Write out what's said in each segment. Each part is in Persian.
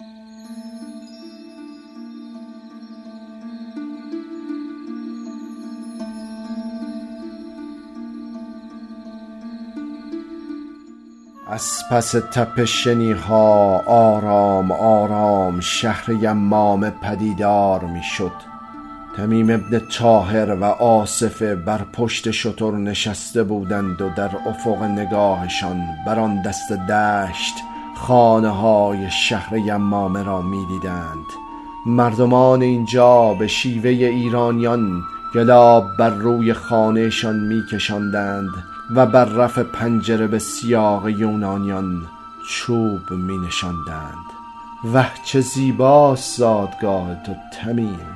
از پس تپه شنیها آرام آرام شهر یمامه پدیدار می شد تمیم ابن طاهر و آصفه بر پشت شتر نشسته بودند و در افق نگاهشان بر آن دست دشت خانه های شهر یمامه را می دیدند مردمان اینجا به شیوه ایرانیان گلاب بر روی خانهشان می کشندند و بر رف پنجره به سیاق یونانیان چوب می نشاندند وه چه زیباست زادگاه تو تمیم.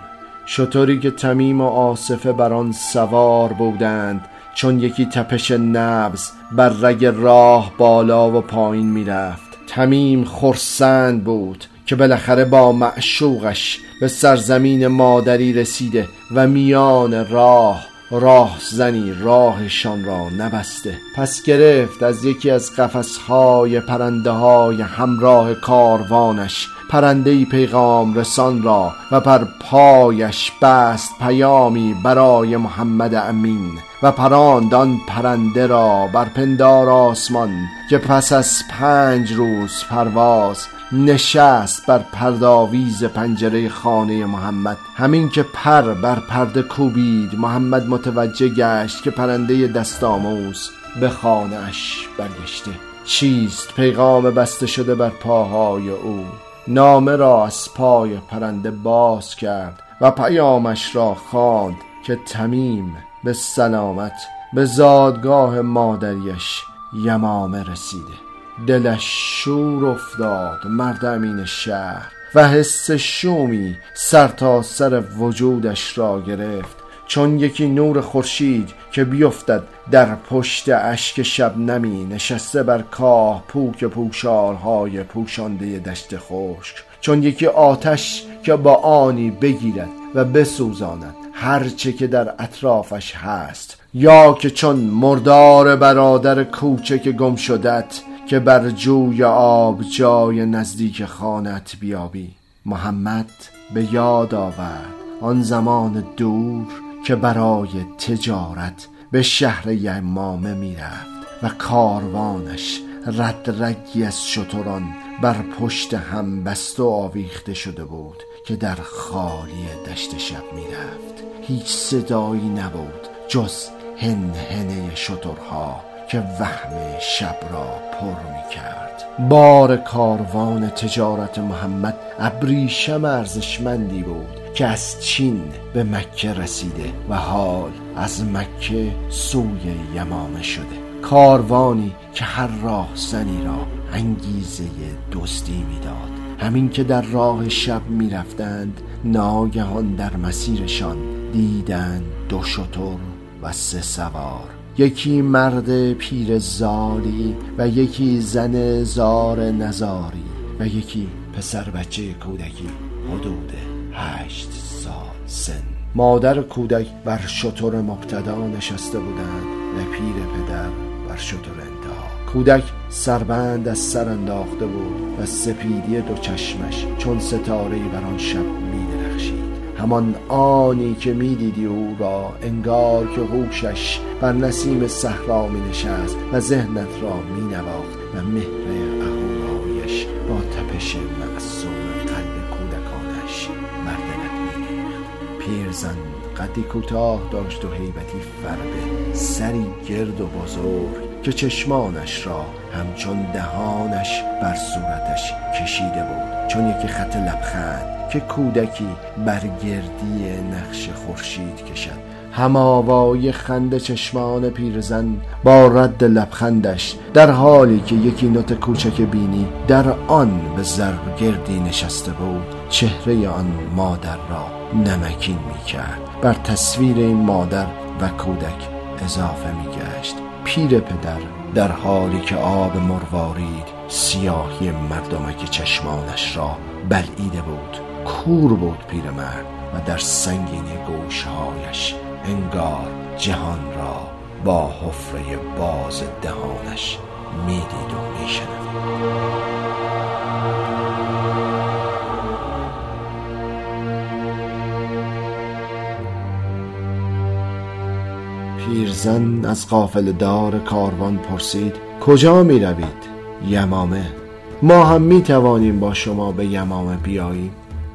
شطوری که تمیم و آصفه بر آن سوار بودند چون یکی تپش نبز بر رگ راه بالا و پایین می‌رفت. تمیم خرسند بود که بالاخره با معشوقش به سرزمین مادری رسیده و میان راه راه زنی راهشان را نبسته. پس گرفت از یکی از قفسهای پرنده های همراه کاروانش. پرنده پیغام رسان را و پر پایش بست پیامی برای محمد امین و پراند آن پرنده را بر پندار آسمان که پس از پنج روز پرواز نشست بر پرداویز پنجره خانه محمد. همین که پر بر پرده کوبید محمد متوجه گشت که پرنده دست آموز به خانهاش برگشته. چیست پیغام بسته شده بر پاهای او؟ نامه را از پای پرنده باز کرد و پیامش را خواند که تمیم به سلامت به زادگاه مادریش یمامه رسیده. دلش شور افتاد مرد امین شهر و حس شومی سر تا سر وجودش را گرفت. چون یکی نور خورشید که بیفتد در پشت اشک شب نمی نشسته بر کاه پوک پوشالهای پوشانده دشت خشک. چون یکی آتش که با آنی بگیرد و بسوزاند هرچه که در اطرافش هست. یا که چون مردار برادر کوچک گم شدت که بر جوی آب جای نزدیک خانت بیابی. محمد به یاد آورد آن زمان دور که برای تجارت به شهر یمامه می‌رفت و کاروانش ردرگی از شتران بر پشت هم بست و آویخته شده بود که در خالی دشت شب می‌رفت. هیچ صدایی نبود جز هن هنه شترها. که وهم شب را پر می کرد. بار کاروان تجارت محمد ابریشم ارزشمندی بود که از چین به مکه رسیده و حال از مکه سوی یمامه شده. کاروانی که هر راه زنی را انگیزه دزدی می‌داد همین که در راه شب می‌رفتند ناگهان در مسیرشان دیدند دو شتر و سه سوار. یکی مرد پیر زالی و یکی زن زار نزاری و یکی پسر بچه کودکی حدود هشت سال سن. مادر کودک بر شطور مبتدا نشسته بودند و پیر پدر بر شطور انتها. کودک سربند از سر انداخته بود و سپیدی دو چشمش چون ستاره بر آن شب می همان آنی که می‌دیدی او را انگار که هوشش بر نسیم صحرا می نشست و ذهنت را می نواخت و مهر اهورایش با تپش معصوم قلب کودکانش دلت میریخت پیرزن قدی کوتاه داشت و هیبتی فربه سری گرد و بزرگ که چشمانش را همچون دهانش بر صورتش کشیده بود. چون یکی خط لبخند که کودکی برگردی نقش خورشید کشد. هماوای خند چشمان پیرزن با رد لبخندش در حالی که یکی نوت کوچک بینی در آن به ضرب گردی نشسته بود چهره آن مادر را نمکین می کرد بر تصویر این مادر و کودک اضافه می گشت پیر پدر در حالی که آب مروارید سیاهی مردمک چشمانش را بلعیده بود کور بود پیرمرد و در سنگینی گوشهایش انگار جهان را با حفره باز دهانش می‌دید و میشنوید پیرزن از قافل دار کاروان پرسید کجا می روید؟ یمامه. ما هم می توانیم با شما به یمامه بیاییم.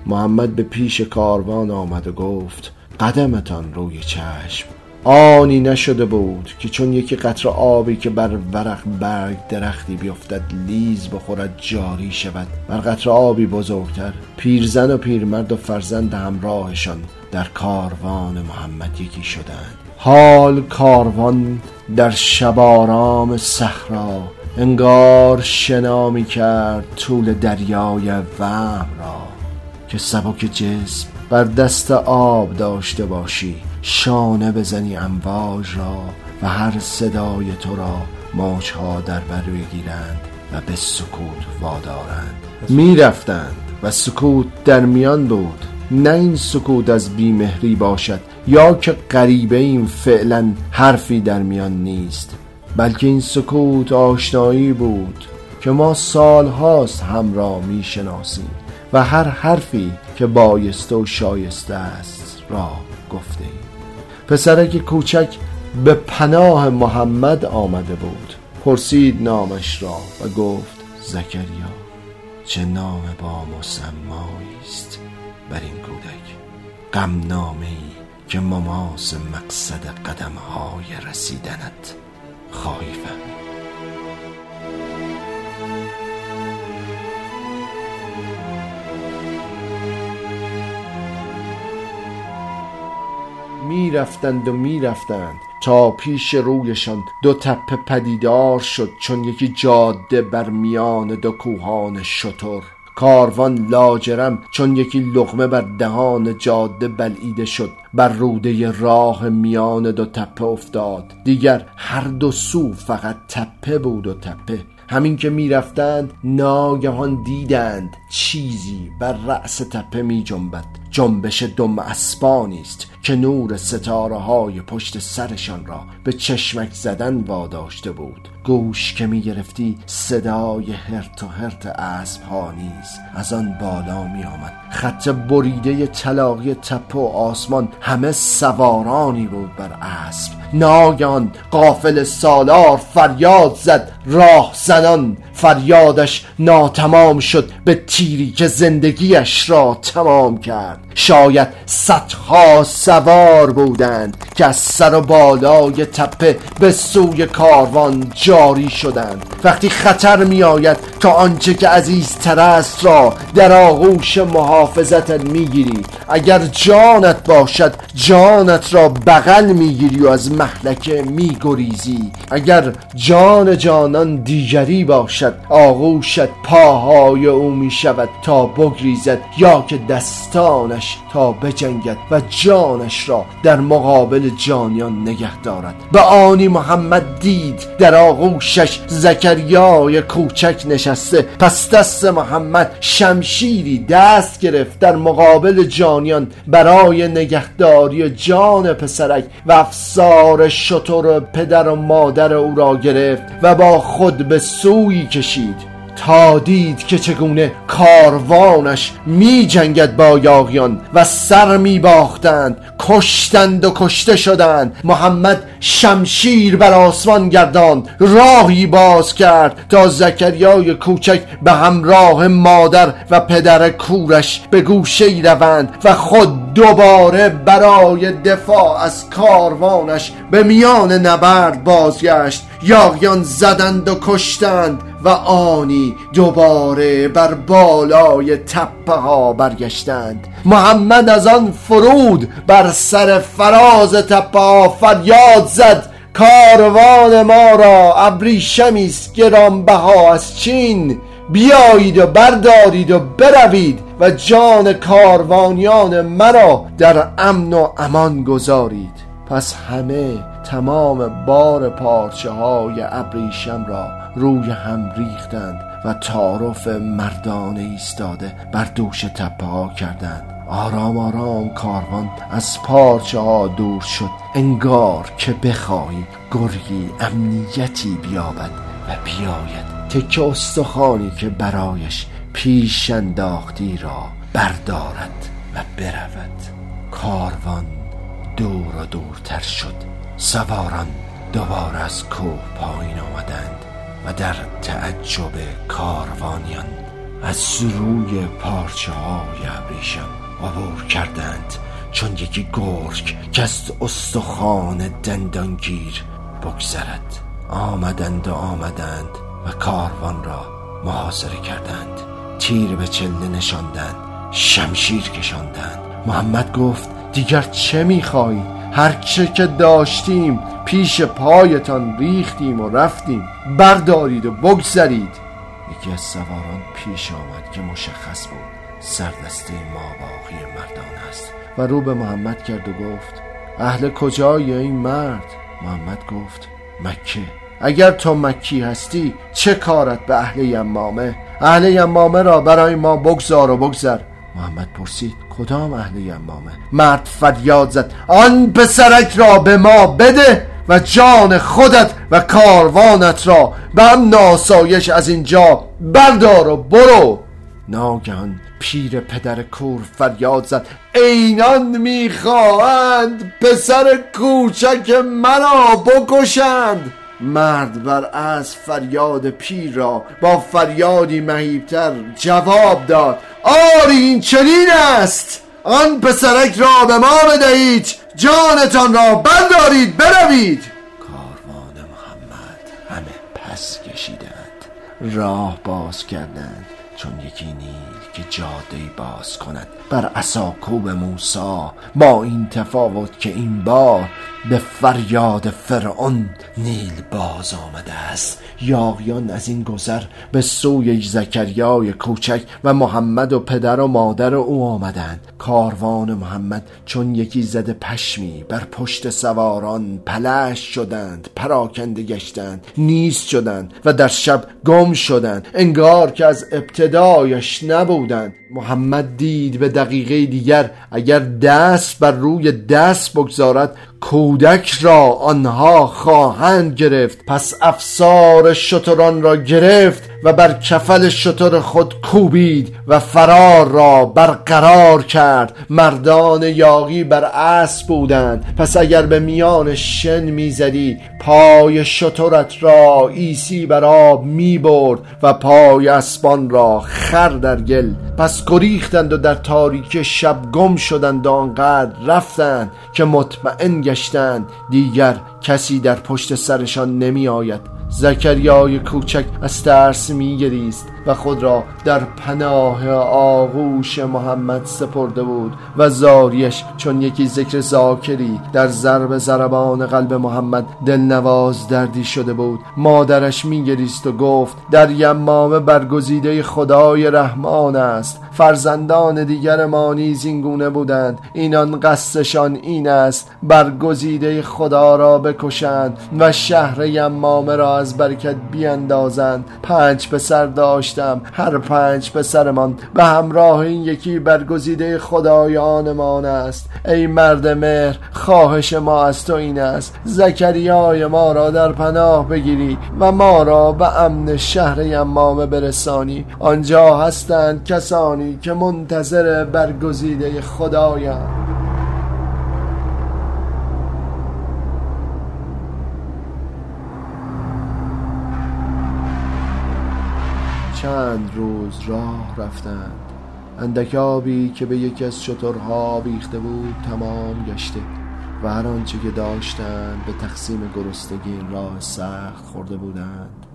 محمد به پیش کاروان آمد و گفت قدمتان روی چشم. آنی نشده بود که چون یکی قطر آبی که بر ورق برگ درختی بیفتد لیز بخورد جاری شود. بر قطر آبی بزرگتر پیرزن و پیرمرد و فرزند همراهشان در کاروان محمد یکی شدند. حال کاروان در شبارام صحرا انگار شنا می کرد طول دریای وهم را که سبک جسم بر دست آب داشته باشی. شانه بزنی امواج را و هر صدای تو را موجها در بر بگیرند و به سکوت وادارند. می‌رفتند و سکوت در میان بود. نه این سکوت از بیمهری باشد یا که غریبه این فعلا حرفی در میان نیست بلکه این سکوت آشنایی بود که ما سالهاست هم را می‌شناسیم و هر حرفی که بایسته و شایسته است را گفته پسرک کوچک به پناه محمد آمده بود. پرسید نامش را و گفت زکریا چه نام با مسمایی است بر این کودک؟ غم نامه ای که مماس مقصد قدم های رسیدنت خواهی فهمید می‌رفتند و می‌رفتند تا پیش رویشان دو تپه پدیدار شد چون یکی جاده بر میان دو کوهان شتر. کاروان لاجرم چون یکی لغمه بر دهان جاده بلعیده شد. بر روده راه میان دو تپه افتاد. دیگر هر دو سو فقط تپه بود و تپه. همین که می‌رفتند ناگهان دیدند چیزی بر رأس تپه می جنبد جنبش دم اسبانی است که نور ستاره های پشت سرشان را به چشمک زدن واداشته بود. گوش که می گرفتی صدای هرت و هرت اسب ها نیز از آن بالا می آمد خط بریده طلاقی تپه و آسمان همه سوارانی بود بر اسب ناگهان قافل سالار فریاد زد راه زنان. فریادش ناتمام شد به تیری که زندگیش را تمام کرد. شاید صدها سوار بودند که از سر و بالای تپه به سوی کاروان جاری شدند. وقتی خطر می آید تا آنچه که عزیزتر است را در آغوش محافظتت می‌گیری. اگر جانت باشد جانت را بغل می‌گیری و از محلکه میگریزی. اگر جان جانان دیگری باشد آغوشت پاهای او می شود تا بگریزد یا که دستانش تا بجنگد و جانش را در مقابل جانیان نگه دارد. به آنی محمد دید در آغوشش زکریای کوچک نشسته. پس دست محمد شمشیری دست گرفت در مقابل جانیان برای نگهداری جان پسرک و افسار شطور پدر و مادر او را گرفت و با خود به سوی کشید تا دید که چگونه کاروانش می جنگد با یاغیان و سر می باختند کشتند و کشته شدند. محمد شمشیر بر آسمان گرداند راهی باز کرد تا زکریای کوچک به همراه مادر و پدر کورش به گوشه روند و خود دوباره برای دفاع از کاروانش به میان نبرد بازگشت. یاغیان زدند و کشتند و آنی دوباره بر بالای تپه ها برگشتند. محمد از آن فرود بر سر فراز تپه ها فریاد زد. کاروان ما را ابریشمی است گرانبها از چین. بیایید و بردارید و بروید. و جان کاروانیان مرا در امن و امان گذارید. پس همه تمام بار پارچه های ابریشم را روی هم ریختند و تعارف مردانه ایستاده بر دوش تپه ها کردند. آرام آرام کاروان از پارچه ها دور شد. انگار که بخواهی گرگی امنیتی بیابد و بیاید تکه استخانی که برایش پیش انداختی را بردارد و برود. کاروان دور و دورتر شد. سواران دوباره از کوه پایین آمدند و در تعجب کاروانیان از روی پارچه های ابریشم عبور کردند. چون یکی گرگ که از استخوان دندانگیر بگذرد آمدند و آمدند و کاروان را محاصره کردند. تیر به چله نشاندند شمشیر کشاندند محمد گفت دیگر چه می‌خواهید هرچه که داشتیم پیش پایتان ریختیم و رفتیم. بردارید و بگذرید. یکی از سواران پیش آمد که مشخص بود سردسته ما باقی مردان است. و رو به محمد کرد و گفت اهل کجای این مرد؟ محمد گفت مکه. اگر تو مکی هستی چه کارت به اهل یمامه؟ اهل یمامه را برای ما بگذار و بگذر. محمد پرسید کدام اهل یمامه؟ مرد فریاد زد آن پسرک را به ما بده و جان خودت و کاروانت را به هم ناسایش از اینجا بردار و برو. ناگهان پیر پدر کور فریاد زد اینان می‌خواهند پسر کوچک مرا بکشند. مرد بر از فریاد پیر را با فریادی مهیبتر جواب داد. آری این چنین است. آن پسرک را به ما بدهید. جانتان را بردارید بروید. کاروان محمد همه پس کشیدند. راه باز کردند. چون یکی نیل که جاده باز کند. بر اساکوب موسا با این تفاوت که این بار به فریاد فرعون نیل باز آمده است. یاغیان از این گذر به سوی زکریای کوچک و محمد و پدر و مادر او آمدند. کاروان محمد چون یکی زده پشمی بر پشت سواران پلش شدند پراکنده گشتند نیست شدند و در شب گم شدند. انگار که از ابتدایش نبودند محمد دید به دقیقه دیگر اگر دست بر روی دست بگذارد کودک را آنها خواهند گرفت پس افسار شتران را گرفت و بر کفل شتر خود کوبید و فرار را برقرار کرد. مردان یاقی بر اسب بودند. پس اگر به میان شن می‌زدی پای شترت را ایسی بر آب می‌برد و پای اسبان را خر در گل. پس گریختند و در تاریکی شب گم شدند و آنقدر رفتند که مطمئن گشتند. دیگر کسی در پشت سرشان نمی آید زکریای کوچک از ترس میگریست. و خود را در پناه آغوش محمد سپرده بود و زاریش چون یکی ذکر زاکری در ضرب زربان قلب محمد دلنواز دردی شده بود مادرش میگریست و گفت در یمامه برگزیده خدای رحمان است فرزندان دیگر ما نیز این گونه بودند اینان قصدشان این است برگزیده خدا را بکشند و شهر یمامه را از برکت بیاندازند پنج پسر داشتم. هر پنج پسرمان به همراه این یکی برگزیده خدایانمان است. ای مرد مهر خواهش ما از تو این است. زکریای ما را در پناه بگیری و ما را به امن شهر یمامه برسانی. آنجا هستند کسانی که منتظر برگزیده خدایند چند روز راه رفتند. اندک آبی که به یکی از شترها بیخته بود تمام گشته و هر آنچه که داشتند به تقسیم گرستگی این راه سخت خورده بودند.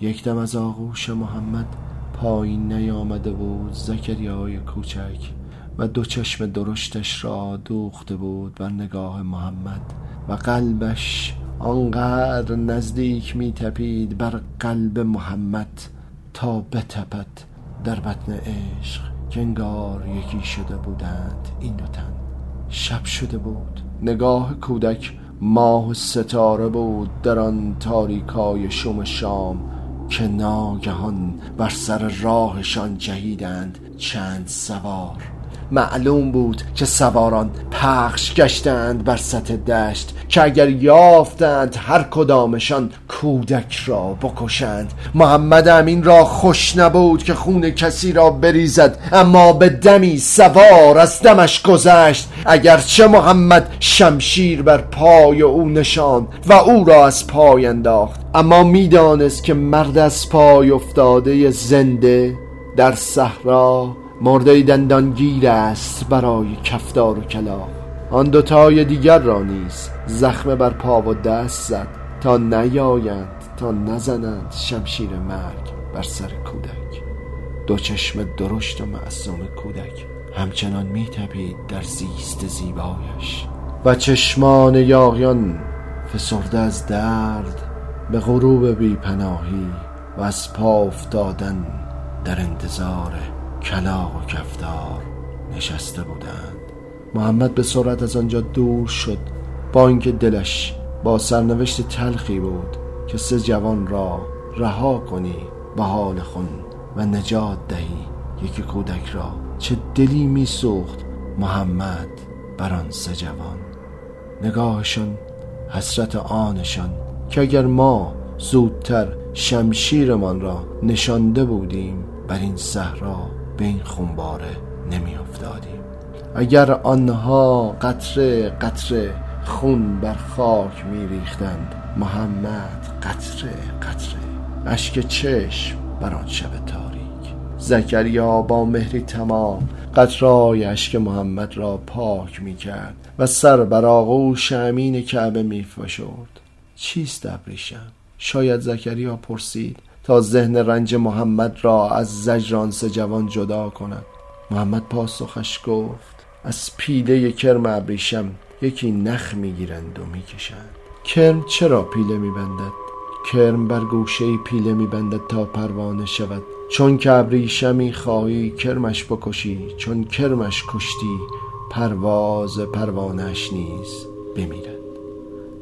یک دم از آغوش محمد پایین نیامده بود زکریای کوچک و دو چشم درشتش را دوخته بود بر نگاه محمد و قلبش آنقدر نزدیک می تپید بر قلب محمد. تا بتپد در بطن عشق. که انگار یکی شده بودند این دو تن شب شده بود. نگاه کودک ماه و ستاره بود در آن تاریکای شم شام که ناگهان بر سر راهشان جهیدند چند سوار. معلوم بود که سواران پخش گشتند بر سطح دشت که اگر یافتند هر کدامشان کودک را بکشند. محمد امین را خوش نبود که خون کسی را بریزد اما به دمی سوار از دمش گذشت. اگرچه محمد شمشیر بر پای او نشان و او را از پای انداخت اما می‌دانست که مرد از پای افتاده زنده در صحرا مرده دندانگیر است برای کفدار و کلاق آن دوتای دیگر را نیز زخم بر پا و دست زد تا نیایند تا نزنند شمشیر مرگ بر سر کودک. دو چشم درشت و معصوم کودک همچنان میتپید در زیست زیبایش. و چشمان یاغیان فسرده از درد به غروب بیپناهی و از پا افتادن در انتظار کلاق و کفتار نشسته بودند. محمد به سرعت از آنجا دور شد با اینکه دلش با سرنوشت تلخی بود که سه جوان را رها کنی به حال خون و نجات دهی. یکی کودک را چه دلی میسوخت محمد بر آن سه جوان. نگاهشان حسرت آنشان که اگر ما زودتر شمشیرمان را نشانده بودیم بر این صحرا به این خونباره نمی افتادیم اگر آنها قطره قطره خون بر خاک می ریختند محمد قطره قطره. اشک چشم بر آن شب تاریک. زکریا با مهری تمام قطرای اشک محمد را پاک می کرد و سر بر آغوش امین کعبه می فشرد چیست ابریشم؟ شاید زکریا پرسید. تا ذهن رنج محمد را از زجران سه جوان جدا کند. محمد پاسخش گفت از پیله کرم ابریشم یکی نخ می‌گیرند و می‌کشند. کرم چرا پیله میبندد؟ کرم بر گوشه پیله میبندد تا پروانه شود. چون که ابریشمی خواهی کرمش بکشی چون کرمش کشتی پرواز پروانش نیز بمیرد.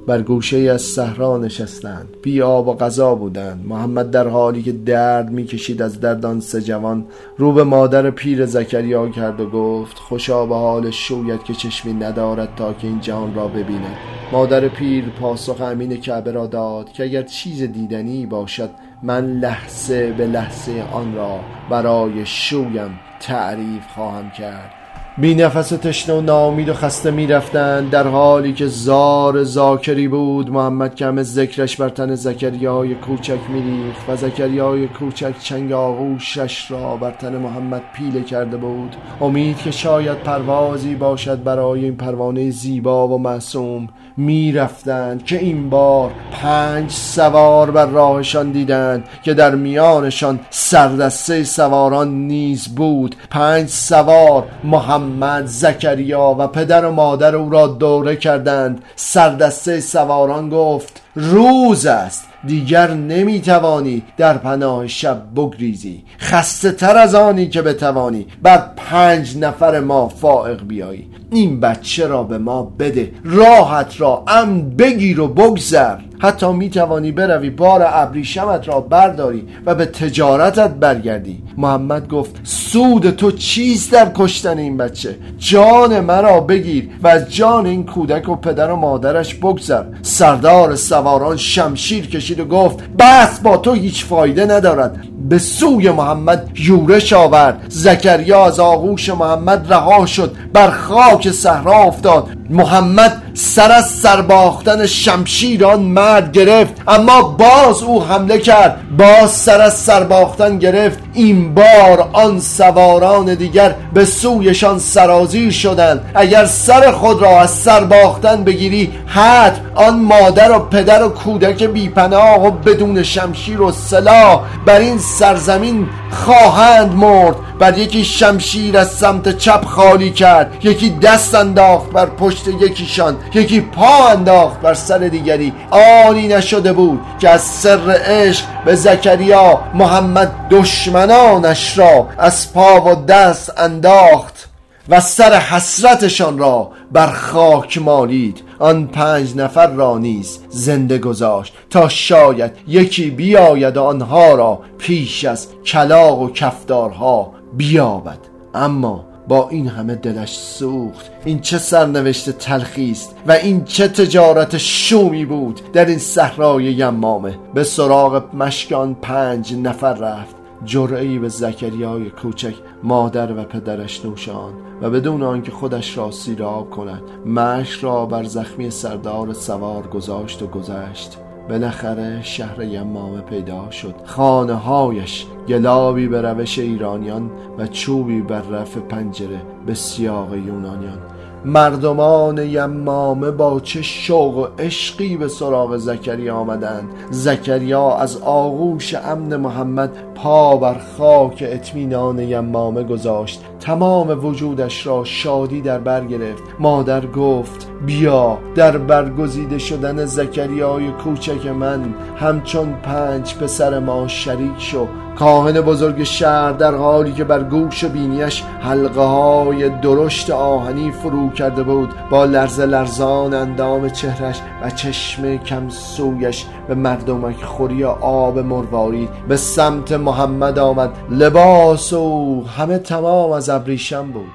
بر گوشه از صحرا نشستند. بی آب و غذا بودند. محمد در حالی که درد می‌کشید از دردان سه جوان رو به مادر پیر زکریا کرد و گفت خوشا به حال شوید که چشمی ندارد تا که این جهان را ببیند. مادر پیر پاسخ امین کعبه را داد که اگر چیز دیدنی باشد من لحظه به لحظه آن را برای شویم تعریف خواهم کرد. بی نفس تشنه و نامید و خسته می رفتن در حالی که زار زاکری بود. محمد کم ذکرش بر تن زکریای کوچک میریخت و زکریای کوچک چنگ آغوشش را بر تن محمد پیله کرده بود. امید که شاید پروازی باشد برای این پروانه زیبا و معصوم می‌رفتند که این بار پنج سوار بر راهشان دیدند که در میانشان سردسته سواران نیز بود. پنج سوار محمد زکریا و پدر و مادر او را دوره کردند. سردسته سواران گفت روز است. دیگر نمی‌توانی در پناه شب بگریزی. خسته تر از آنی که بتوانی. بر پنج نفر ما فائق بیایی. این بچه را به ما بده. راحت را امن بگیر و بگذر. حتی می توانی بروی بار ابریشمت را برداری و به تجارتت برگردی. محمد گفت سود تو چیست در کشتن این بچه؟ جان مرا بگیر و از جان این کودک و پدر و مادرش بگذر. سردار سواران شمشیر کشید و گفت بس با تو هیچ فایده ندارد. به سوی محمد یورش آورد. زکریا از آغوش محمد رها شد بر خاک صحرا افتاد. محمد سر از سرباختن شمشیر آن مرد گرفت اما باز او حمله کرد. باز سر از سرباختن گرفت. این بار آن سواران دیگر به سویشان سرازیر شدند. اگر سر خود را از سرباختن بگیری حد آن مادر و پدر و کودک بیپناه و بدون شمشیر و سلاح بر این سرزمین خواهند مرد. بر یکی شمشیر از سمت چپ خالی کرد. یکی دست انداخت بر پشت یکیشان. یکی پا انداخت بر سر دیگری. آنی نشده بود که از سر عشق به زکریا محمد دشمنانش را از پا و دست انداخت و سر حسرتشان را بر خاک مالید. آن پنج نفر را نیز زنده گذاشت تا شاید یکی بیاید آنها را پیش از کلاق و کفدارها بیابد. اما با این همه دلش سوخت. این چه سرنوشت تلخی است و این چه تجارت شومی بود در این صحرای یمامه. به سراغ مشکان پنج نفر رفت. جرعی به زکریای کوچک مادر و پدرش نوشان و بدون آنکه خودش را سیراب کند مش را بر زخمی سردار سوار گذاشت و گذشت. بالاخره شهر یمامه پیدا شد. خانه هایش گلابی به روش ایرانیان و چوبی بر رف پنجره به سیاق یونانیان. مردمان یمامه با چه شوق و عشقی به سراغ زکریا آمدند. زکریا از آغوش امن محمد پا بر خاک اطمینان یمامه گذاشت. تمام وجودش را شادی در بر گرفت. مادر گفت بیا در برگزیده شدن زکریای کوچک من همچون پنج پسر ما شریک شو. کاهن بزرگ شهر در حالی که بر گوش بینیش حلقه های درشت آهنی فرو کرده بود با لرز لرزان اندام چهرش و چشم کم سویش به مردمک خوری آب مروارید به سمت محمد آمد. لباس او همه تمام از ابریشم بود.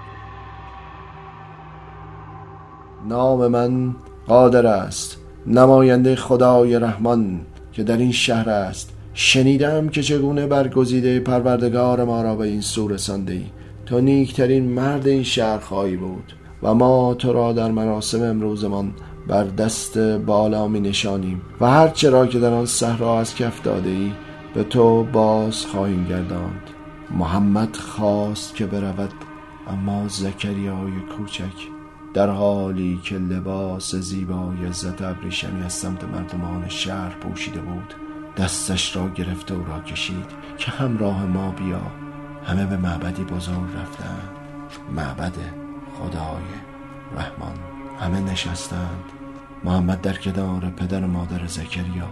نام من قادر است. نماینده خدای رحمان که در این شهر است. شنیدم که چگونه برگزیده پروردگار ما را به این سو رسانده ای تو نیکترین مرد این شهر خواهی بود و ما تو را در مراسم امروزمان بر دست بالا می نشانیم و هر را که در آن صحرا از کف داده ای به تو باز خواهیم گرداند. محمد خواست که برود اما زکریای کوچک در حالی که لباس زیبای عزت ابریشمی از سمت مردمان شهر پوشیده بود دستش را گرفته او را کشید که همراه ما بیا. همه به معبدی بزرگ رفتند. معبد خدای رحمان. همه نشستند. محمد در کنار پدر و مادر زکریا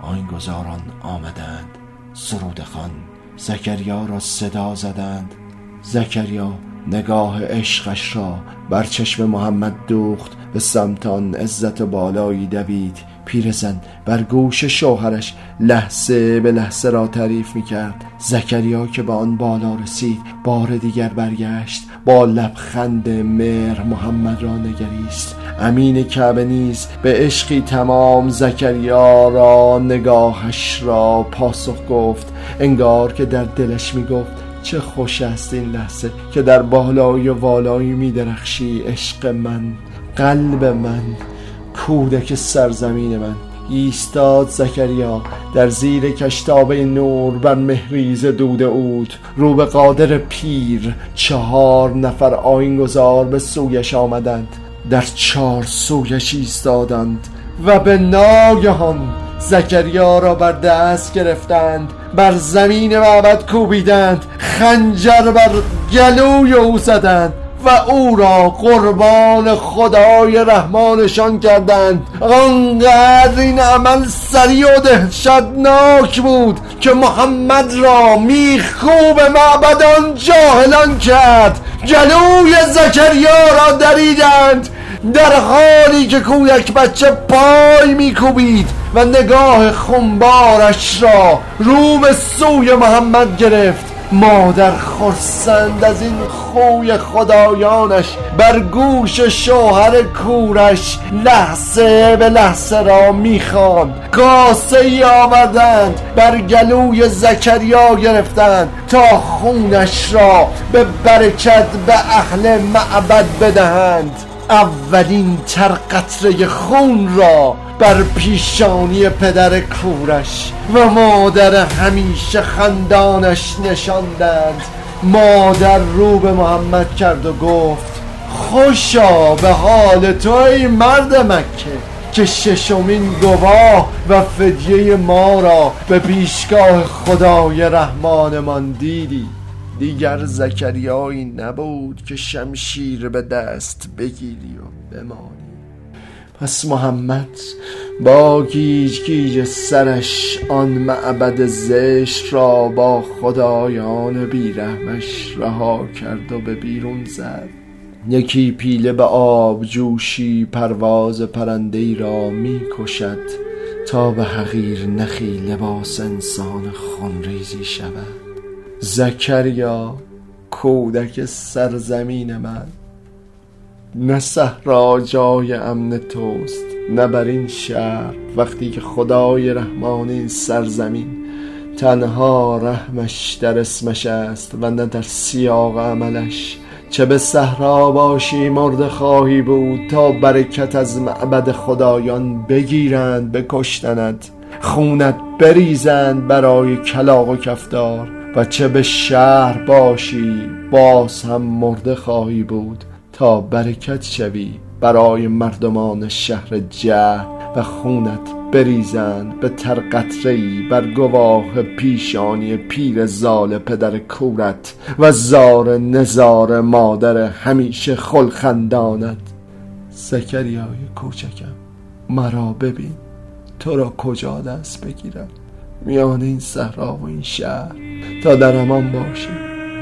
آین گذاران آمدند. سرود خان زکریا را صدا زدند. زکریا نگاه عشقش را بر چشم محمد دوخت. به سمتان عزت بالایی دوید پیرزن بر گوش شوهرش لحظه به لحظه را تعریف می کرد زکریا که به آن بالا رسید بار دیگر برگشت با لبخند مهر محمد را نگریست. امین کعبه نیز به عشقی تمام زکریا را نگاهش را پاسخ گفت. انگار که در دلش می گفت چه خوش است این لحظه که در بالای و والایی می درخشی عشق من قلب من. کودک سرزمین من. ایستاد زکریا در زیر کشتاب نور بر مهریز دود اود رو به قادر پیر چهار نفر گذار به سویش آمدند. در چهار سویش ایستادند و به ناگهان زکریا را بر دست گرفتند بر زمین معبد کوبیدند خنجر بر گلوی او زدند. و او را قربان خدای رحمانشان کردند. آنقدر این عمل سریع و دهشتناک بود که محمد را میخکوب معبدان جاهلان کرد. جلوی زکریا را دریدند. در حالی که کودک بچه پای میکوبید و نگاه خنبارش را رو به سوی محمد گرفت. مادر خرسند از این خوی خدایانش بر گوش شوهر کورش لحظه به لحظه را می‌خواند. کاسه ای آوردند بر گلوی زکریا گرفتند تا خونش را به برکت به اهل معبد بدهند. اولین تر قطره خون را بر پیشانی پدر کورش و مادر همیشه خندانش نشاندند. مادر رو به محمد کرد و گفت خوشا به حال تو ای مرد مکه که ششمین گواه و فدیه ما را به پیشگاه خدای رحمانمان دیدی. دیگر زکریایی نبود که شمشیر به دست بگیری و بمانی. پس محمد با گیج گیج سرش آن معبد زشت را با خدایان بیرحمش رها کرد و به بیرون زد. یکی پیله به آب جوشی پرواز پرنده را می کشد تا به حقیر نخی لباس انسان خونریزی شود. زکریا کودک سرزمین من. نه صحرا جای امن توست نه بر این شهر. وقتی که خدای رحمان این سرزمین تنها رحمش در اسمش است و نه در سیاق عملش. چه به صحرا باشی مرده خواهی بود تا برکت از معبد خدایان بگیرند بکشتند خونت بریزند برای کلاق و کفتار. و چه به شهر باشی باز هم مرده خواهی بود تا برکت شوی برای مردمان شهر جه و خونت بریزند به ترقطری بر گواه پیشانی پیر زال پدر کورت و زار نزار مادر همیشه خلخندانت. زکریای کوچکم مرا ببین تو را کجا دست بگیرم؟ میان این صحرا و این شهر. تا در امان باشی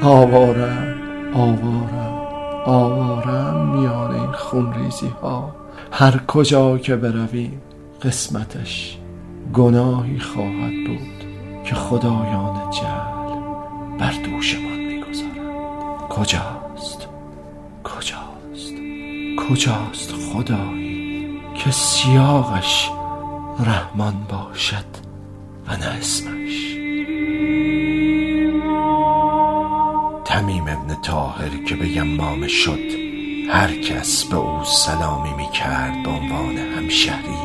آوارم آوارم آوارم میان این خونریزی ها هر کجا که برویم قسمتش گناهی خواهد بود که خدایان جل بر دوشمان می‌گذارند. کجاست؟ کجاست؟ کجاست خدایی که سیاقش رحمان باشد و نه اسمش؟ تمیم ابن تاهر که به یمامه شد هر کس به او سلامی می کرد به عنوان همشهری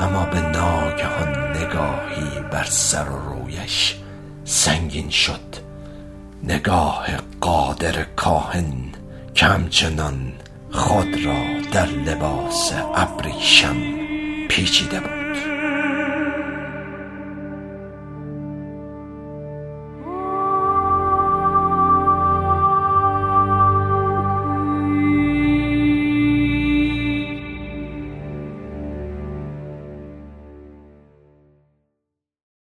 اما به ناگهان نگاهی بر سر و رویش سنگین شد. نگاه قادر کاهن که همچنان خود را در لباس ابریشم پیچیده بود.